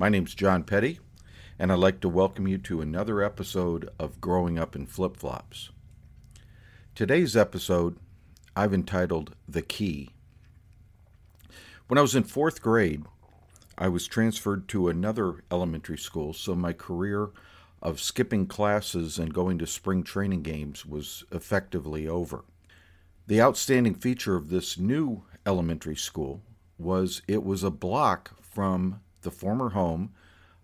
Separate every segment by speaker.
Speaker 1: My name's John Petty, and I'd like to welcome you to another episode of Growing Up in Flip Flops. Today's episode I've entitled The Key. When I was in fourth grade, I was transferred to another elementary school, so my career of skipping classes and going to spring training games was effectively over. The outstanding feature of this new elementary school was it was a block from the former home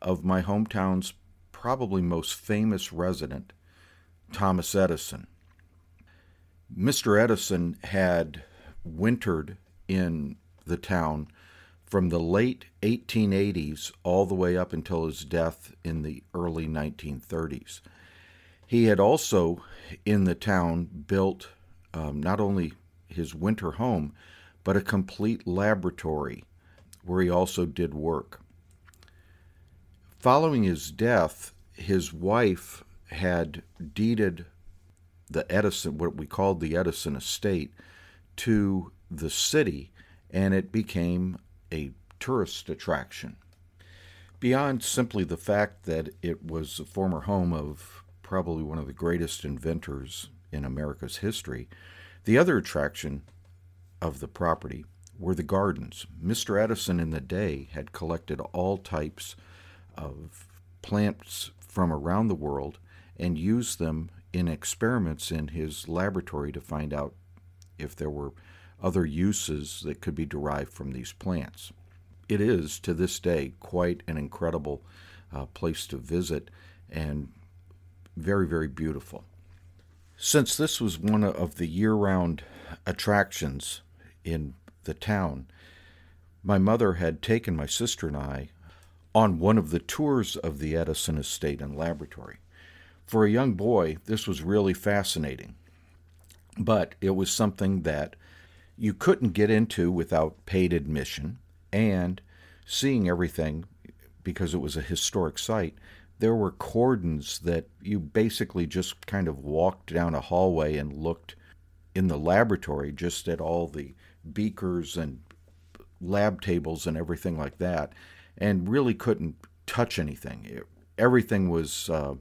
Speaker 1: of my hometown's probably most famous resident, Thomas Edison. Mr. Edison had wintered in the town from the late 1880s all the way up until his death in the early 1930s. He had also, in the town, built um, not only his winter home, but a complete laboratory where he also did work. Following his death, his wife had deeded the Edison, what we called the Edison estate, to the city, and it became a tourist attraction. Beyond simply the fact that it was the former home of probably one of the greatest inventors in America's history, the other attraction of the property were the gardens. Mr. Edison in the day had collected all types of plants from around the world and used them in experiments in his laboratory to find out if there were other uses that could be derived from these plants. It is, to this day, quite an incredible uh, place to visit and very, very beautiful. Since this was one of the year round attractions in the town, my mother had taken my sister and I on one of the tours of the Edison estate and laboratory. For a young boy, this was really fascinating, but it was something that you couldn't get into without paid admission and seeing everything because it was a historic site there were cordons that you basically just kind of walked down a hallway and looked in the laboratory just at all the beakers and lab tables and everything like that and really couldn't touch anything. Everything was uh,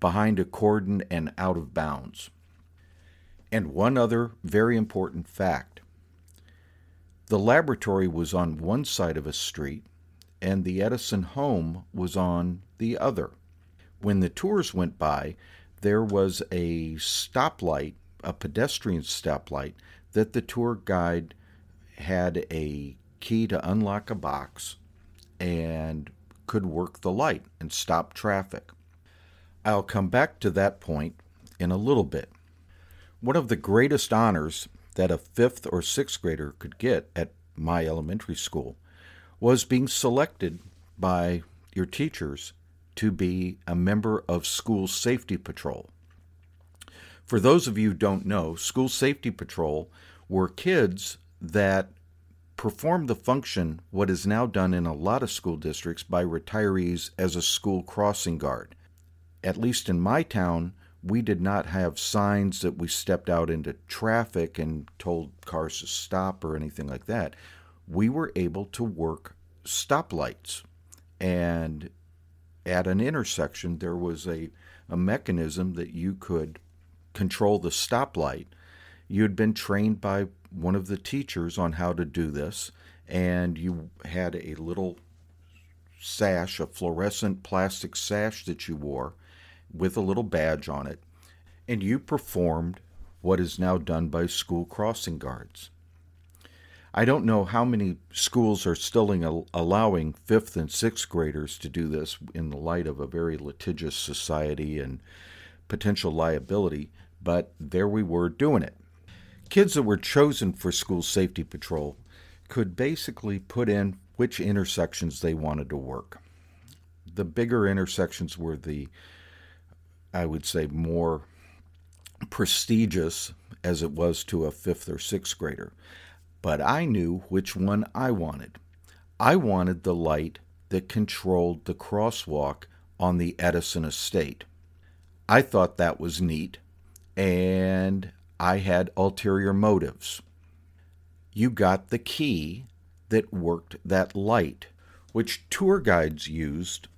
Speaker 1: behind a cordon and out of bounds. And one other very important fact. The laboratory was on one side of a street, and the Edison home was on the other. When the tours went by, there was a stoplight, a pedestrian stoplight, that the tour guide had a key to unlock a box and could work the light and stop traffic. I'll come back to that point in a little bit. One of the greatest honors that a fifth or sixth grader could get at my elementary school was being selected by your teachers to be a member of School Safety Patrol. For those of you who don't know, School Safety Patrol were kids that performed the function, what is now done in a lot of school districts by retirees as a school crossing guard. At least in my town, we did not have signs that we stepped out into traffic and told cars to stop or anything like that. We were able to work stoplights. And at an intersection, there was a, a mechanism that you could control the stoplight. You had been trained by one of the teachers on how to do this, and you had a little sash, a fluorescent plastic sash that you wore with a little badge on it, and you performed what is now done by school crossing guards. I don't know how many schools are still allowing fifth and sixth graders to do this in the light of a very litigious society and potential liability, but there we were doing it. Kids that were chosen for school safety patrol could basically put in which intersections they wanted to work. The bigger intersections were the I would say, more prestigious as it was to a fifth or sixth grader. But I knew which one I wanted. I wanted the light that controlled the crosswalk on the Edison estate. I thought that was neat, and I had ulterior motives. You got the key that worked that light. which tour guides used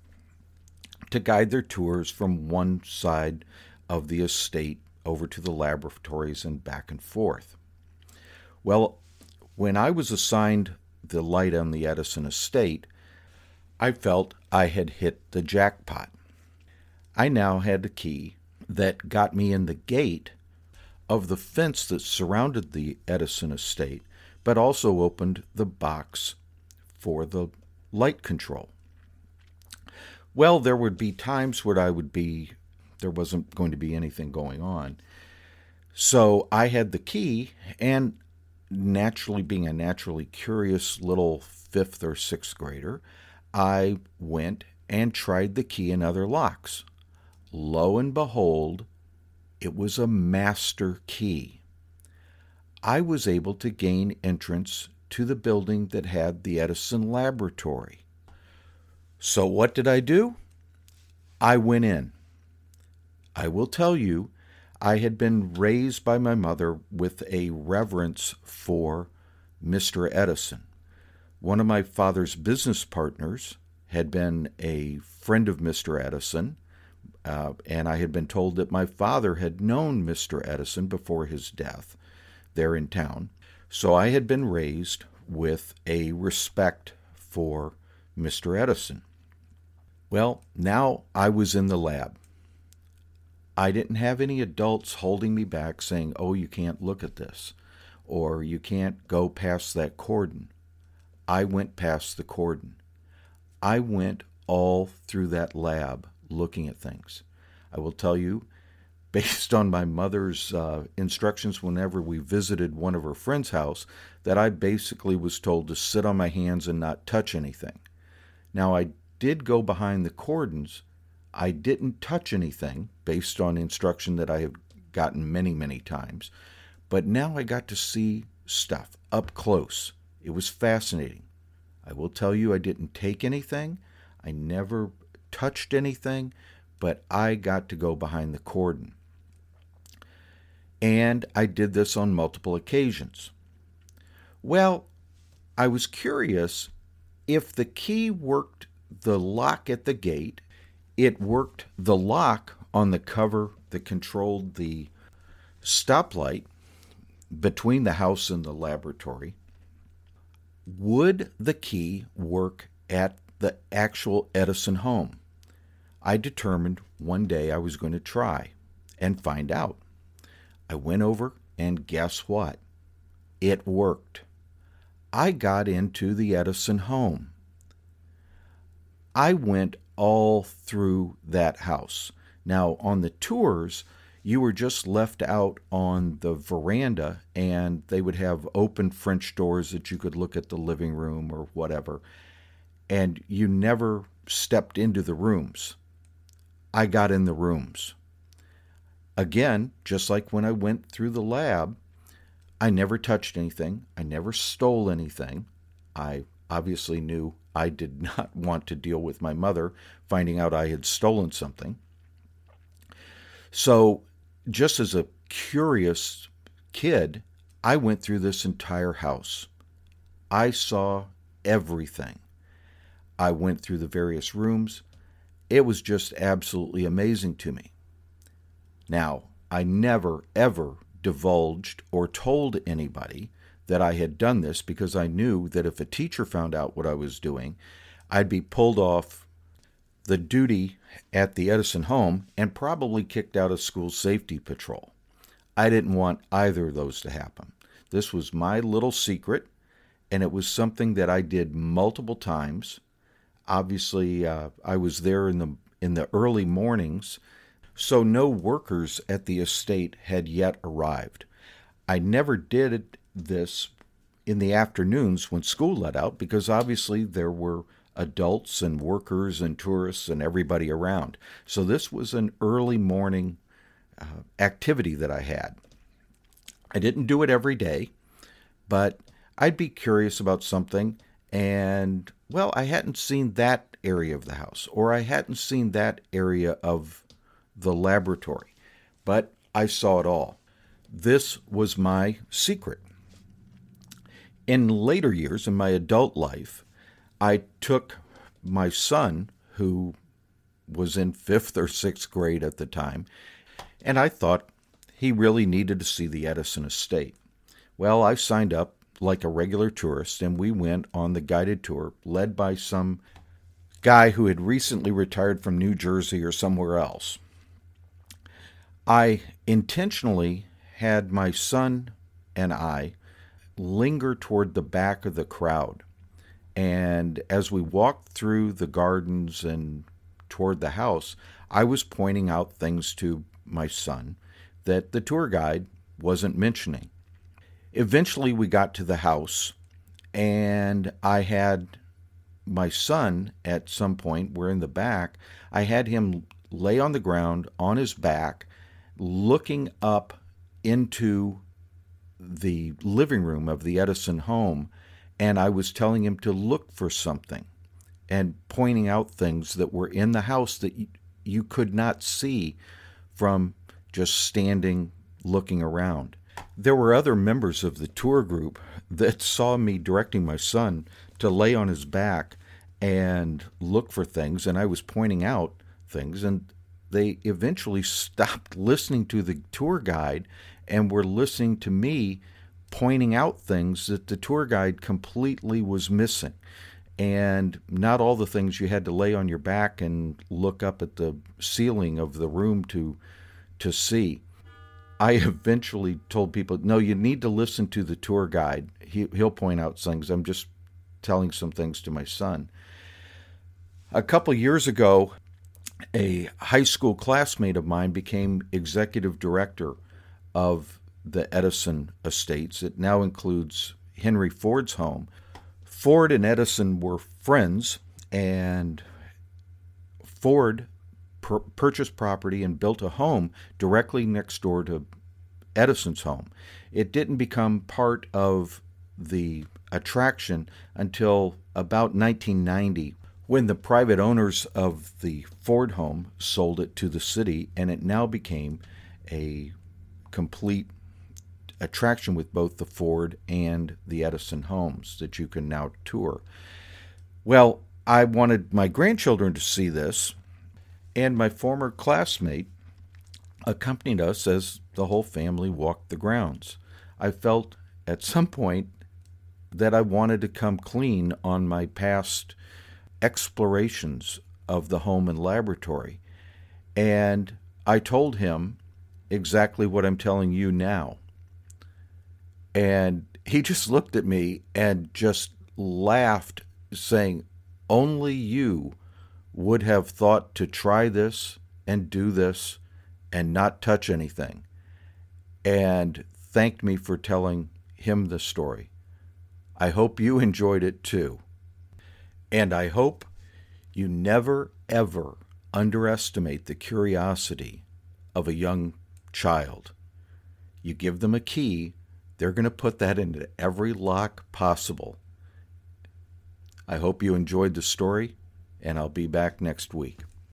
Speaker 1: to guide their tours from one side of the estate over to the laboratories and back and forth. Well, when I was assigned the light on the Edison estate, I felt I had hit the jackpot. I now had a key that got me in the gate of the fence that surrounded the Edison estate, but also opened the box for the light control. Well, there would be times where I would be, there wasn't going to be anything going on. So I had the key, and naturally, being a naturally curious little fifth or sixth grader, I went and tried the key in other locks. Lo and behold, it was a master key. I was able to gain entrance to the building that had the Edison laboratory. So, what did I do? I went in. I will tell you, I had been raised by my mother with a reverence for Mr. Edison. One of my father's business partners had been a friend of Mr. Edison, uh, and I had been told that my father had known Mr. Edison before his death there in town. So I had been raised with a respect for Mr. Edison. Well, now I was in the lab. I didn't have any adults holding me back saying, oh, you can't look at this, or you can't go past that cordon. I went past the cordon. I went all through that lab looking at things. I will tell you, based on my mother's uh, instructions whenever we visited one of her friend's house, that I basically was told to sit on my hands and not touch anything. Now, I did go behind the cordons. I didn't touch anything based on instruction that I have gotten many, many times. But now I got to see stuff up close. It was fascinating. I will tell you, I didn't take anything. I never touched anything, but I got to go behind the cordon. And I did this on multiple occasions. Well, I was curious if the key worked the lock at the gate, it worked the lock on the cover that controlled the stoplight between the house and the laboratory. Would the key work at the actual Edison home? I determined one day I was going to try and find out. I went over, and guess what? It worked. I got into the Edison home. I went all through that house. Now, on the tours, you were just left out on the veranda, and they would have open French doors that you could look at the living room or whatever. And you never stepped into the rooms. I got in the rooms. Again, just like when I went through the lab, I never touched anything. I never stole anything. I obviously knew I did not want to deal with my mother finding out I had stolen something. So, just as a curious kid, I went through this entire house. I saw everything. I went through the various rooms. It was just absolutely amazing to me. Now, I never, ever divulged or told anybody that I had done this because I knew that if a teacher found out what I was doing, I'd be pulled off the duty at the Edison home and probably kicked out of school safety patrol. I didn't want either of those to happen. This was my little secret, and it was something that I did multiple times Obviously, uh, I was there in the in the early mornings, so no workers at the estate had yet arrived. I never did this in the afternoons when school let out because obviously there were adults and workers and tourists and everybody around. So this was an early morning uh, activity that I had. I didn't do it every day, but I'd be curious about something and well, I hadn't seen that area of the house, or I hadn't seen that area of the laboratory, but I saw it all. This was my secret. In later years, in my adult life, I took my son, who was in fifth or sixth grade at the time, and I thought he really needed to see the Edison estate. Well, I signed up like a regular tourist, and we went on the guided tour led by some guy who had recently retired from New Jersey or somewhere else. I intentionally had my son and I linger toward the back of the crowd. And as we walked through the gardens and toward the house, I was pointing out things to my son that the tour guide wasn't mentioning. Eventually, we got to the house, and I had my son at some point, we're in the back, I had him lay on the ground on his back, looking up into the living room of the Edison home, and I was telling him to look for something and pointing out things that were in the house that you, could not see from just standing looking around. There were other members of the tour group that saw me directing my son to lay on his back and look for things, and I was pointing out things, and they eventually stopped listening to the tour guide and were listening to me pointing out things that the tour guide completely was missing. And not all the things you had to lay on your back and look up at the ceiling of the room to to see. I eventually told people, no, you need to listen to the tour guide. He, he'll point out things. I'm just telling some things to my son. A couple years ago, a high school classmate of mine became executive director of the Edison estates. It now includes Henry Ford's home. Ford and Edison were friends, and Ford purchased property and built a home directly next door to Edison's home. It didn't become part of the attraction until about 1990 when the private owners of the Ford home sold it to the city and it now became a complete attraction with both the Ford and the Edison homes that you can now tour. Well, I wanted my grandchildren to see this and my former classmate accompanied us as the whole family walked the grounds. I felt at some point that I wanted to come clean on my past explorations of the home and laboratory. And I told him exactly what I'm telling you now. And he just looked at me and just laughed, saying, Only you would have thought to try this and do this and not touch anything, and thanked me for telling him the story. I hope you enjoyed it too. And I hope you never, ever underestimate the curiosity of a young child. You give them a key, they're going to put that into every lock possible. I hope you enjoyed the story and I'll be back next week.